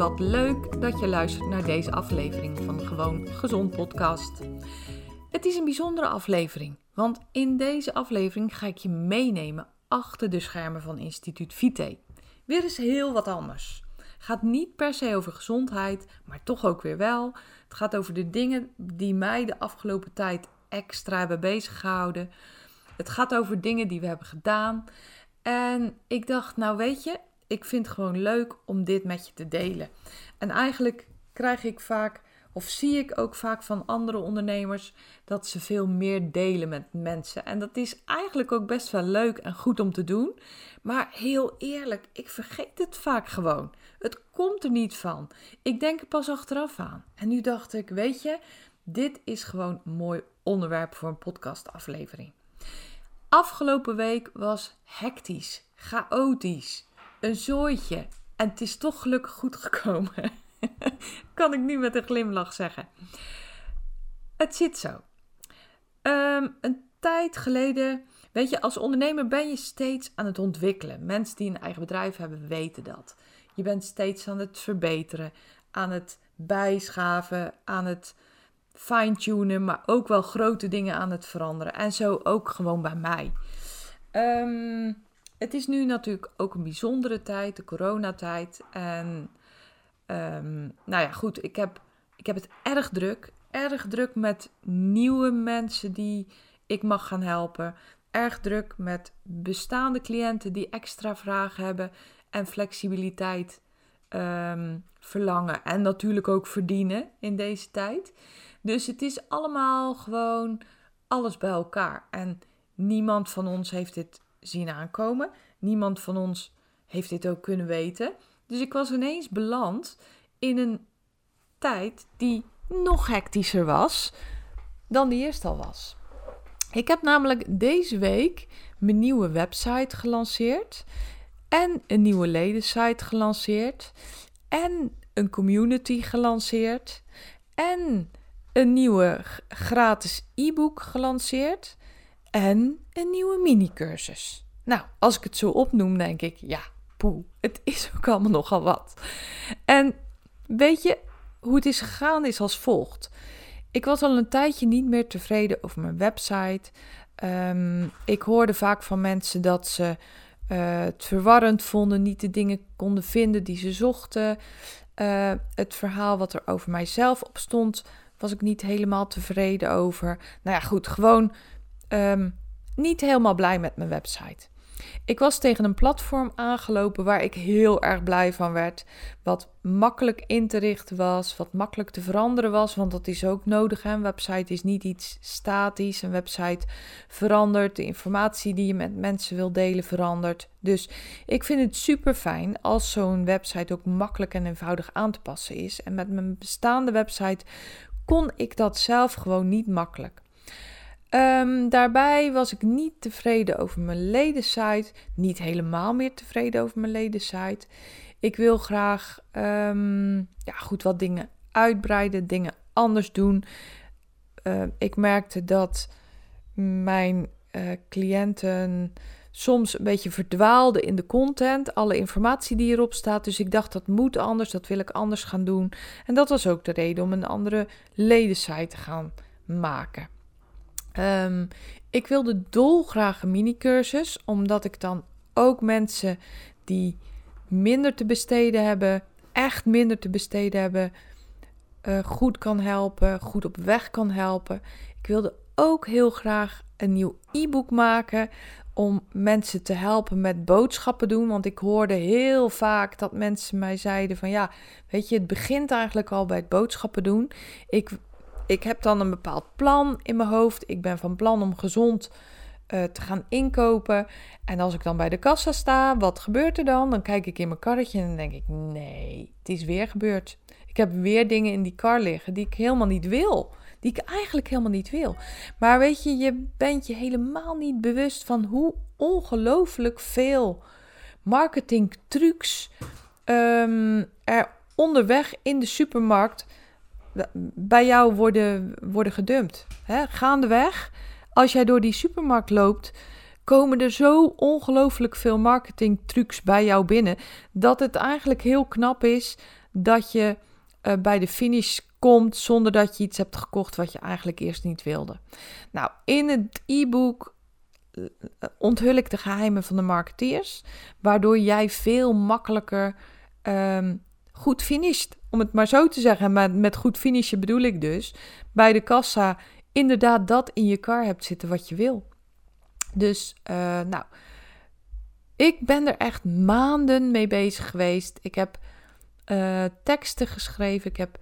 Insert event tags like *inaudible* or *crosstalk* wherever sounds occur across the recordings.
Wat leuk dat je luistert naar deze aflevering van de Gewoon Gezond podcast. Het is een bijzondere aflevering, want in deze aflevering ga ik je meenemen achter de schermen van Instituut Vite. Weer eens heel wat anders. Gaat niet per se over gezondheid, maar toch ook weer wel. Het gaat over de dingen die mij de afgelopen tijd extra hebben bezig gehouden. Het gaat over dingen die we hebben gedaan. En ik dacht, nou weet je, ik vind het gewoon leuk om dit met je te delen. En eigenlijk krijg ik vaak, of zie ik ook vaak van andere ondernemers, dat ze veel meer delen met mensen. En dat is eigenlijk ook best wel leuk en goed om te doen. Maar heel eerlijk, ik vergeet het vaak gewoon. Het komt er niet van. Ik denk er pas achteraf aan. En nu dacht ik, weet je, dit is gewoon een mooi onderwerp voor een podcastaflevering. Afgelopen week was hectisch, chaotisch, een zooitje. En het is toch gelukkig goed gekomen. *laughs* kan ik nu met een glimlach zeggen. Het zit zo. Ehm, een tijd geleden, weet je, als ondernemer ben je steeds aan het ontwikkelen. Mensen die een eigen bedrijf hebben weten dat. Je bent steeds aan het verbeteren, aan het bijschaven, aan het fine-tunen, maar ook wel grote dingen aan het veranderen. En zo ook gewoon bij mij. Um, het is nu natuurlijk ook een bijzondere tijd, de coronatijd. En um, nou ja, goed, ik heb, ik heb het erg druk. Erg druk met nieuwe mensen die ik mag gaan helpen. Erg druk met bestaande cliënten die extra vragen hebben en flexibiliteit um, verlangen. En natuurlijk ook verdienen in deze tijd. Dus het is allemaal gewoon alles bij elkaar. En niemand van ons heeft dit zien aankomen. Niemand van ons heeft dit ook kunnen weten. Dus ik was ineens beland in een tijd die nog hectischer was dan die eerst al was. Ik heb namelijk deze week mijn nieuwe website gelanceerd en een nieuwe ledensite gelanceerd en een community gelanceerd en een nieuwe gratis e-book gelanceerd en een nieuwe mini-cursus. Nou, als ik het zo opnoem, denk ik, ja, poeh, het is ook allemaal nogal wat. En weet je, hoe het is gegaan is als volgt. Ik was al een tijdje niet meer tevreden over mijn website. Ehm, ik hoorde vaak van mensen dat ze uh, het verwarrend vonden, niet de dingen konden vinden die ze zochten. Uh, het verhaal wat er over mijzelf op stond, was ik niet helemaal tevreden over. Nou ja, goed, gewoon um, niet helemaal blij met mijn website. Ik was tegen een platform aangelopen waar ik heel erg blij van werd. Wat makkelijk in te richten was, wat makkelijk te veranderen was, want dat is ook nodig. Een website is niet iets statisch. Een website verandert, de informatie die je met mensen wil delen verandert. Dus ik vind het super fijn als zo'n website ook makkelijk en eenvoudig aan te passen is. En met mijn bestaande website kon ik dat zelf gewoon niet makkelijk. Um, daarbij was ik niet tevreden over mijn ledensite. Niet helemaal meer tevreden over mijn ledensite. Ik wil graag um, ja, goed wat dingen uitbreiden, dingen anders doen. Uh, ik merkte dat mijn uh, cliënten soms een beetje verdwaalden in de content, alle informatie die erop staat. Dus ik dacht dat moet anders, dat wil ik anders gaan doen. En dat was ook de reden om een andere ledensite te gaan maken. Um, ik wilde dolgraag een mini-cursus, omdat ik dan ook mensen die minder te besteden hebben, echt minder te besteden hebben, uh, goed kan helpen, goed op weg kan helpen. Ik wilde ook heel graag een nieuw e-book maken om mensen te helpen met boodschappen doen. Want ik hoorde heel vaak dat mensen mij zeiden van ja, weet je, het begint eigenlijk al bij het boodschappen doen. Ik, ik heb dan een bepaald plan in mijn hoofd. Ik ben van plan om gezond uh, te gaan inkopen. En als ik dan bij de kassa sta, wat gebeurt er dan? Dan kijk ik in mijn karretje en dan denk ik, nee, het is weer gebeurd. Ik heb weer dingen in die kar liggen die ik helemaal niet wil. Die ik eigenlijk helemaal niet wil. Maar weet je, je bent je helemaal niet bewust van hoe ongelooflijk veel marketingtrucs um, er onderweg in de supermarkt bij jou worden, worden gedumpt. Hè? Gaandeweg, als jij door die supermarkt loopt, komen er zo ongelooflijk veel marketingtrucs bij jou binnen. Dat het eigenlijk heel knap is dat je uh, bij de finish komt zonder dat je iets hebt gekocht wat je eigenlijk eerst niet wilde. Nou, in het e-book eh, onthul ik de geheimen van de marketeers, waardoor jij veel makkelijker um, goed finisht. Om het maar zo te zeggen, maar met goed finishen bedoel ik dus bij de kassa inderdaad dat in je kar hebt zitten wat je wil. Dus, uh, nou, ik ben er echt maanden mee bezig geweest. Ik heb uh, teksten geschreven, ik heb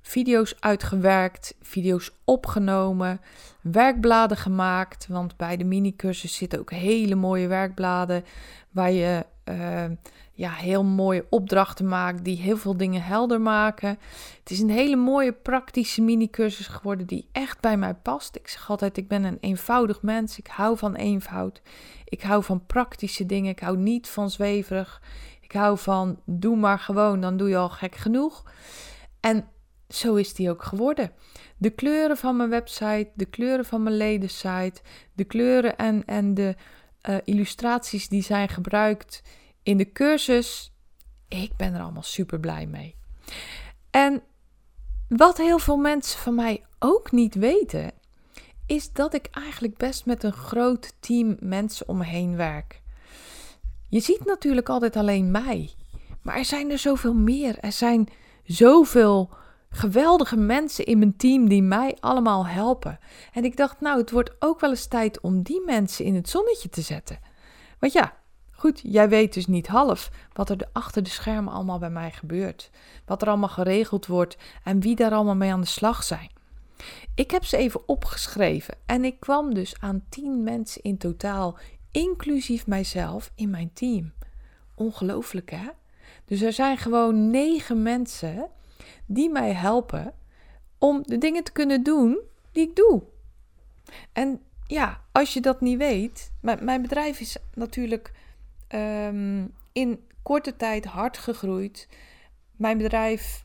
video's uitgewerkt, video's opgenomen, werkbladen gemaakt. Want bij de mini-cursus zitten ook hele mooie werkbladen waar je uh, ja, heel mooie opdrachten maakt die heel veel dingen helder maken. Het is een hele mooie praktische mini-cursus geworden die echt bij mij past. Ik zeg altijd, ik ben een eenvoudig mens. Ik hou van eenvoud. Ik hou van praktische dingen. Ik hou niet van zweverig. Ik hou van doe maar gewoon, dan doe je al gek genoeg. En zo is die ook geworden. De kleuren van mijn website, de kleuren van mijn ledensite, de kleuren en, en de uh, illustraties die zijn gebruikt in de cursus. Ik ben er allemaal super blij mee. En wat heel veel mensen van mij ook niet weten, is dat ik eigenlijk best met een groot team mensen om me heen werk. Je ziet natuurlijk altijd alleen mij, maar er zijn er zoveel meer. Er zijn zoveel geweldige mensen in mijn team die mij allemaal helpen. En ik dacht, nou, het wordt ook wel eens tijd om die mensen in het zonnetje te zetten. Want ja, goed, jij weet dus niet half wat er achter de schermen allemaal bij mij gebeurt. Wat er allemaal geregeld wordt en wie daar allemaal mee aan de slag zijn. Ik heb ze even opgeschreven en ik kwam dus aan 10 mensen in totaal, inclusief mijzelf, in mijn team. Ongelooflijk hè? Dus er zijn gewoon negen mensen die mij helpen om de dingen te kunnen doen die ik doe. En ja, als je dat niet weet, mijn, bedrijf is natuurlijk um, in korte tijd hard gegroeid. Mijn bedrijf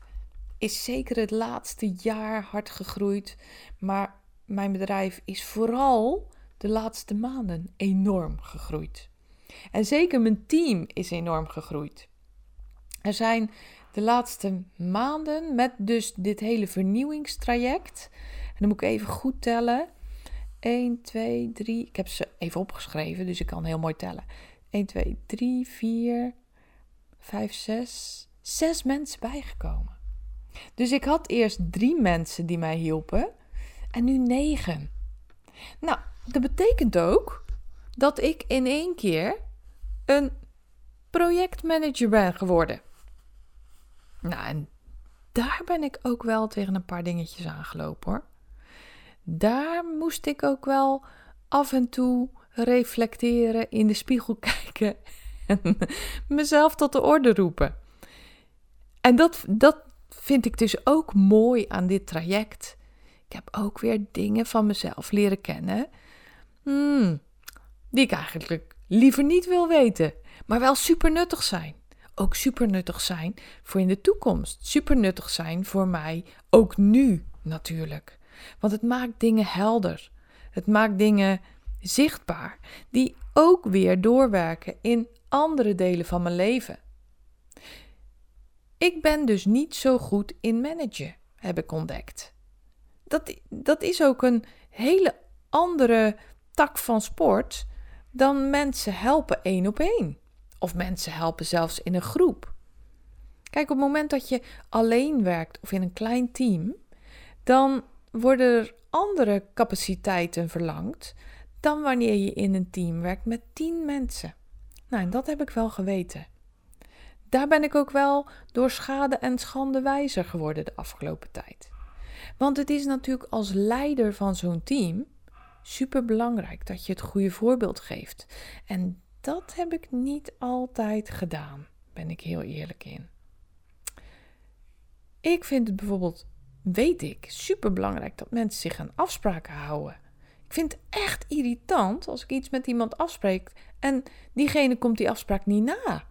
is zeker het laatste jaar hard gegroeid, maar mijn bedrijf is vooral de laatste maanden enorm gegroeid. En zeker mijn team is enorm gegroeid. Er zijn de laatste maanden met dus dit hele vernieuwingstraject. En dan moet ik even goed tellen. 1, 2, 3. Ik heb ze even opgeschreven, dus ik kan heel mooi tellen. 1, 2, 3, 4, 5, 6. Zes mensen bijgekomen. Dus ik had eerst drie mensen die mij hielpen. En nu negen. Nou, dat betekent ook dat ik in één keer een projectmanager ben geworden. Nou, en daar ben ik ook wel tegen een paar dingetjes aangelopen hoor. Daar moest ik ook wel af en toe reflecteren, in de spiegel *laughs* kijken en mezelf tot de orde roepen. En dat, dat vind ik dus ook mooi aan dit traject. Ik heb ook weer dingen van mezelf leren kennen hmm, die ik eigenlijk liever niet wil weten, maar wel super nuttig zijn ook super nuttig zijn voor in de toekomst. Super nuttig zijn voor mij, ook nu natuurlijk. Want het maakt dingen helder. Het maakt dingen zichtbaar, die ook weer doorwerken in andere delen van mijn leven. Ik ben dus niet zo goed in managen, heb ik ontdekt. Dat, dat is ook een hele andere tak van sport dan mensen helpen één op één Of mensen helpen zelfs in een groep. Kijk, op het moment dat je alleen werkt of in een klein team, dan worden er andere capaciteiten verlangd dan wanneer je in een team werkt met tien mensen. Nou, en dat heb ik wel geweten. Daar ben ik ook wel door schade en schande wijzer geworden de afgelopen tijd. Want het is natuurlijk als leider van zo'n team super belangrijk dat je het goede voorbeeld geeft. En dat heb ik niet altijd gedaan, ben ik heel eerlijk in. Ik vind het bijvoorbeeld, weet ik, super belangrijk dat mensen zich aan afspraken houden. Ik vind het echt irritant als ik iets met iemand afspreek en diegene komt die afspraak niet na.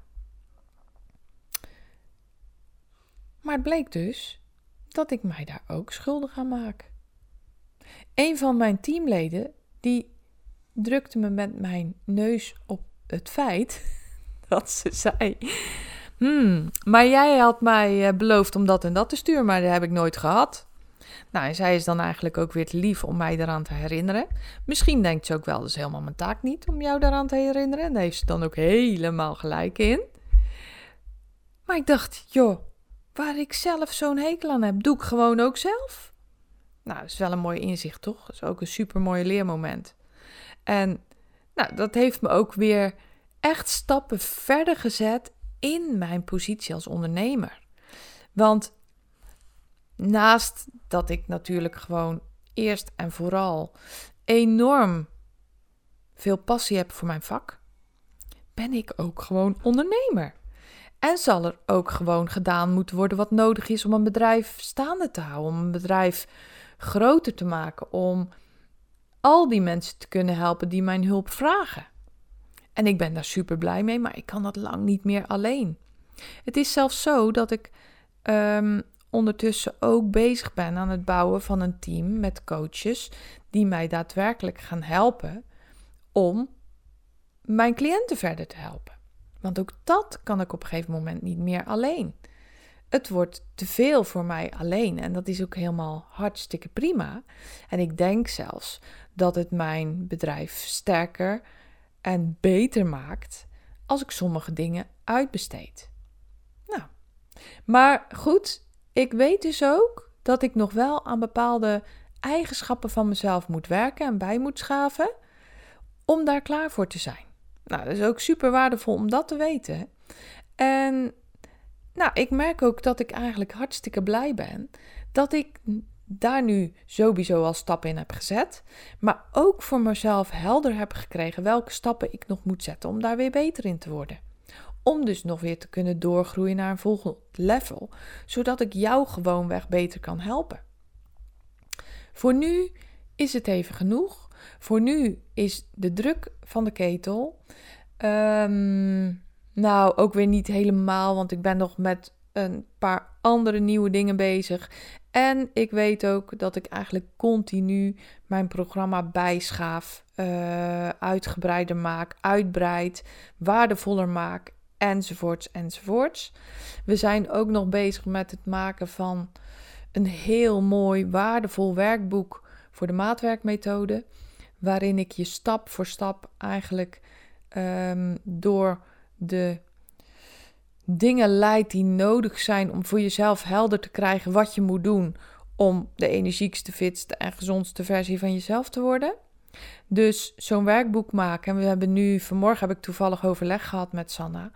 Maar het bleek dus dat ik mij daar ook schuldig aan maak. Een van mijn teamleden die drukte me met mijn neus op het feit *laughs* dat ze zei: Hmm, maar jij had mij eh, beloofd om dat en dat te sturen, maar dat heb ik nooit gehad. Nou, en zij is dan eigenlijk ook weer te lief om mij daaraan te herinneren. Misschien denkt ze ook wel, dat is helemaal mijn taak niet om jou daaraan te herinneren. En daar heeft ze dan ook helemaal gelijk in. Maar ik dacht, joh, waar ik zelf zo'n hekel aan heb, doe ik gewoon ook zelf. Nou, dat is wel een mooi inzicht, toch? Dat is ook een super mooi leermoment. En nou, dat heeft me ook weer echt stappen verder gezet in mijn positie als ondernemer. Want naast dat ik natuurlijk gewoon eerst en vooral enorm veel passie heb voor mijn vak, ben ik ook gewoon ondernemer. En zal er ook gewoon gedaan moeten worden wat nodig is om een bedrijf staande te houden, om een bedrijf groter te maken, om al die mensen te kunnen helpen die mijn hulp vragen. En ik ben daar super blij mee, maar ik kan dat lang niet meer alleen. Het is zelfs zo dat ik um, ondertussen ook bezig ben aan het bouwen van een team met coaches die mij daadwerkelijk gaan helpen om mijn cliënten verder te helpen. Want ook dat kan ik op een gegeven moment niet meer alleen. Het wordt te veel voor mij alleen en dat is ook helemaal hartstikke prima. En ik denk zelfs dat het mijn bedrijf sterker en beter maakt als ik sommige dingen uitbesteed. Nou, maar goed, ik weet dus ook dat ik nog wel aan bepaalde eigenschappen van mezelf moet werken en bij moet schaven om daar klaar voor te zijn. Nou, dat is ook super waardevol om dat te weten. En nou, ik merk ook dat ik eigenlijk hartstikke blij ben dat ik daar nu sowieso al stappen in heb gezet, maar ook voor mezelf helder heb gekregen welke stappen ik nog moet zetten om daar weer beter in te worden. Om dus nog weer te kunnen doorgroeien naar een volgend level, zodat ik jou gewoonweg beter kan helpen. Voor nu is het even genoeg. Voor nu is de druk van de ketel. Ehm, nou, ook weer niet helemaal, want ik ben nog met een paar andere nieuwe dingen bezig. En ik weet ook dat ik eigenlijk continu mijn programma bijschaaf, uh, uitgebreider maak, uitbreid, waardevoller maak, enzovoorts, enzovoorts. We zijn ook nog bezig met het maken van een heel mooi, waardevol werkboek voor de maatwerkmethode, waarin ik je stap voor stap eigenlijk um, door de dingen leidt die nodig zijn om voor jezelf helder te krijgen wat je moet doen om de energiekste, fitste en gezondste versie van jezelf te worden. Dus zo'n werkboek maken. En we hebben nu, vanmorgen heb ik toevallig overleg gehad met Sanna.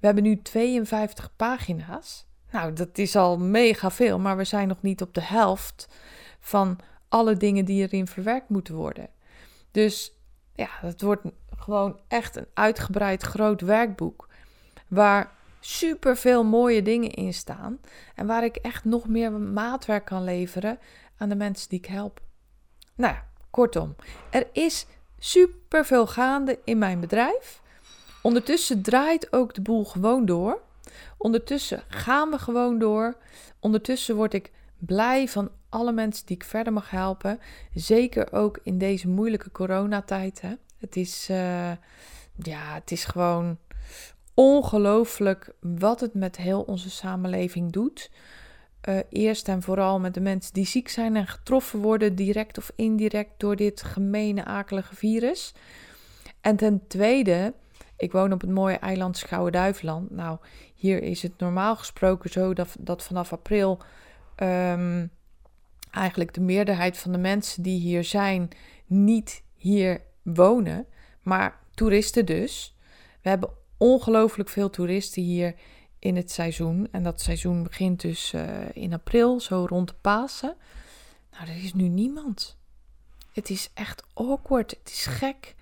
We hebben nu 52 pagina's. Nou, dat is al mega veel, maar we zijn nog niet op de helft van alle dingen die erin verwerkt moeten worden. Dus ja, het wordt gewoon echt een uitgebreid groot werkboek. Waar super veel mooie dingen in staan. En waar ik echt nog meer maatwerk kan leveren aan de mensen die ik help. Nou ja, kortom, er is super veel gaande in mijn bedrijf. Ondertussen draait ook de boel gewoon door. Ondertussen gaan we gewoon door. Ondertussen word ik blij van alle mensen die ik verder mag helpen. Zeker ook in deze moeilijke coronatijd. Hè. Het is, uh, ja, het is gewoon ongelooflijk wat het met heel onze samenleving doet. Uh, eerst en vooral met de mensen die ziek zijn en getroffen worden, direct of indirect, door dit gemene, akelige virus. En ten tweede Ik woon op het mooie eiland Schouwen-Duiveland. Nou, hier is het normaal gesproken zo dat, dat vanaf april um, eigenlijk de meerderheid van de mensen die hier zijn niet hier wonen, maar toeristen dus. We hebben ongelooflijk veel toeristen hier in het seizoen. En dat seizoen begint dus uh, in april, zo rond de Pasen. Nou, er is nu niemand. Het is echt awkward. Het is gek.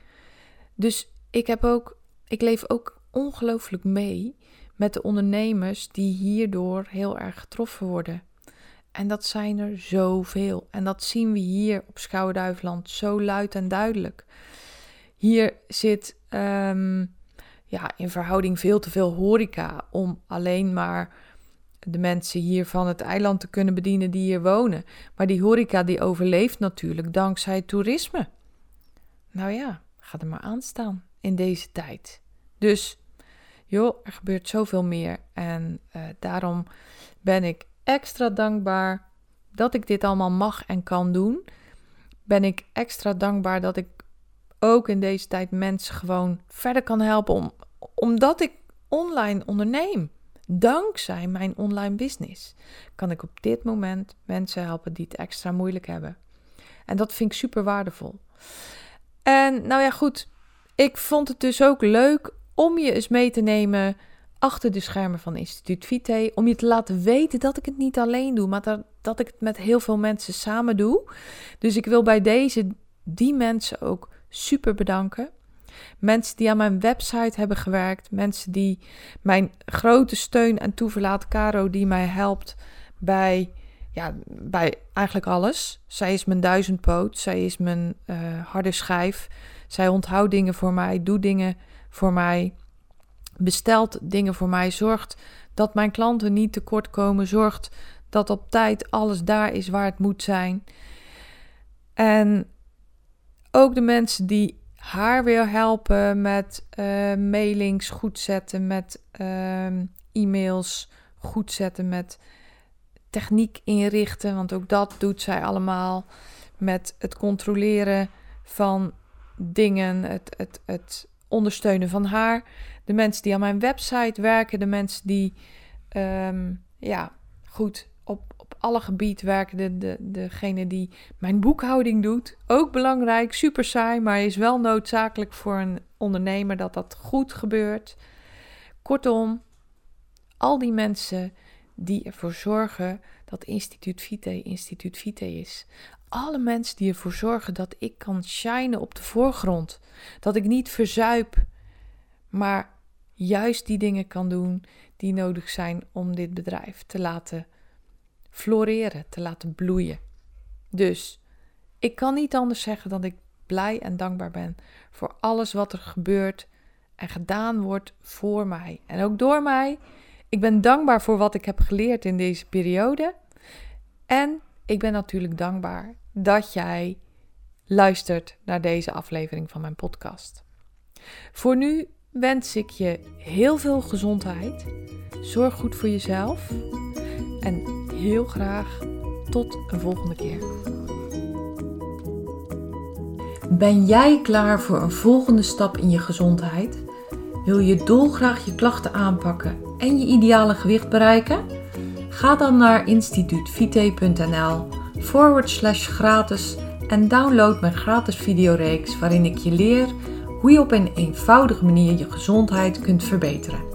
Dus ik heb ook, ik leef ook ongelooflijk mee met de ondernemers die hierdoor heel erg getroffen worden. En dat zijn er zoveel. En dat zien we hier op Schouwduiveland zo luid en duidelijk. Hier zit um, ja, in verhouding veel te veel horeca om alleen maar de mensen hier van het eiland te kunnen bedienen die hier wonen. Maar die horeca die overleeft natuurlijk dankzij toerisme. Nou ja, ga er maar aan staan in deze tijd. Dus joh, er gebeurt zoveel meer. En uh, daarom ben ik extra dankbaar dat ik dit allemaal mag en kan doen. Ben ik extra dankbaar dat ik ook in deze tijd mensen gewoon verder kan helpen, om, omdat ik online onderneem. Dankzij mijn online business kan ik op dit moment mensen helpen die het extra moeilijk hebben. En dat vind ik super waardevol. En nou ja, goed. Ik vond het dus ook leuk om je eens mee te nemen achter de schermen van Instituut Vite. Om je te laten weten dat ik het niet alleen doe, maar dat, dat ik het met heel veel mensen samen doe. Dus ik wil bij deze die mensen ook super bedanken. Mensen die aan mijn website hebben gewerkt. Mensen die mijn grote steun en toeverlaat, Caro, die mij helpt bij, ja, bij eigenlijk alles. Zij is mijn duizendpoot. Zij is mijn uh, harde schijf. Zij onthoudt dingen voor mij, doet dingen voor mij bestelt dingen voor mij, zorgt dat mijn klanten niet tekort komen, zorgt dat op tijd alles daar is waar het moet zijn. En ook de mensen die haar weer helpen met uh, mailings goed zetten, met uh, e-mails goed zetten, met techniek inrichten, want ook dat doet zij allemaal. Met het controleren van dingen, het, het, het ondersteunen van haar de mensen die aan mijn website werken, de mensen die um, ja, goed alle gebieden werken, de, de, degene die mijn boekhouding doet. Ook belangrijk, super saai, maar is wel noodzakelijk voor een ondernemer dat dat goed gebeurt. Kortom, al die mensen die ervoor zorgen dat Instituut Vite Instituut Vite is. Alle mensen die ervoor zorgen dat ik kan shinen op de voorgrond. Dat ik niet verzuip, maar juist die dingen kan doen die nodig zijn om dit bedrijf te laten floreren, te laten bloeien. Dus ik kan niet anders zeggen dan ik blij en dankbaar ben voor alles wat er gebeurt en gedaan wordt voor mij en ook door mij. Ik ben dankbaar voor wat ik heb geleerd in deze periode. En ik ben natuurlijk dankbaar dat jij luistert naar deze aflevering van mijn podcast. Voor nu wens ik je heel veel gezondheid. Zorg goed voor jezelf. En heel graag tot een volgende keer. Ben jij klaar voor een volgende stap in je gezondheid? Wil je dolgraag je klachten aanpakken en je ideale gewicht bereiken? Ga dan naar instituutvite.nl forward slash gratis en download mijn gratis videoreeks waarin ik je leer hoe je op een eenvoudige manier je gezondheid kunt verbeteren.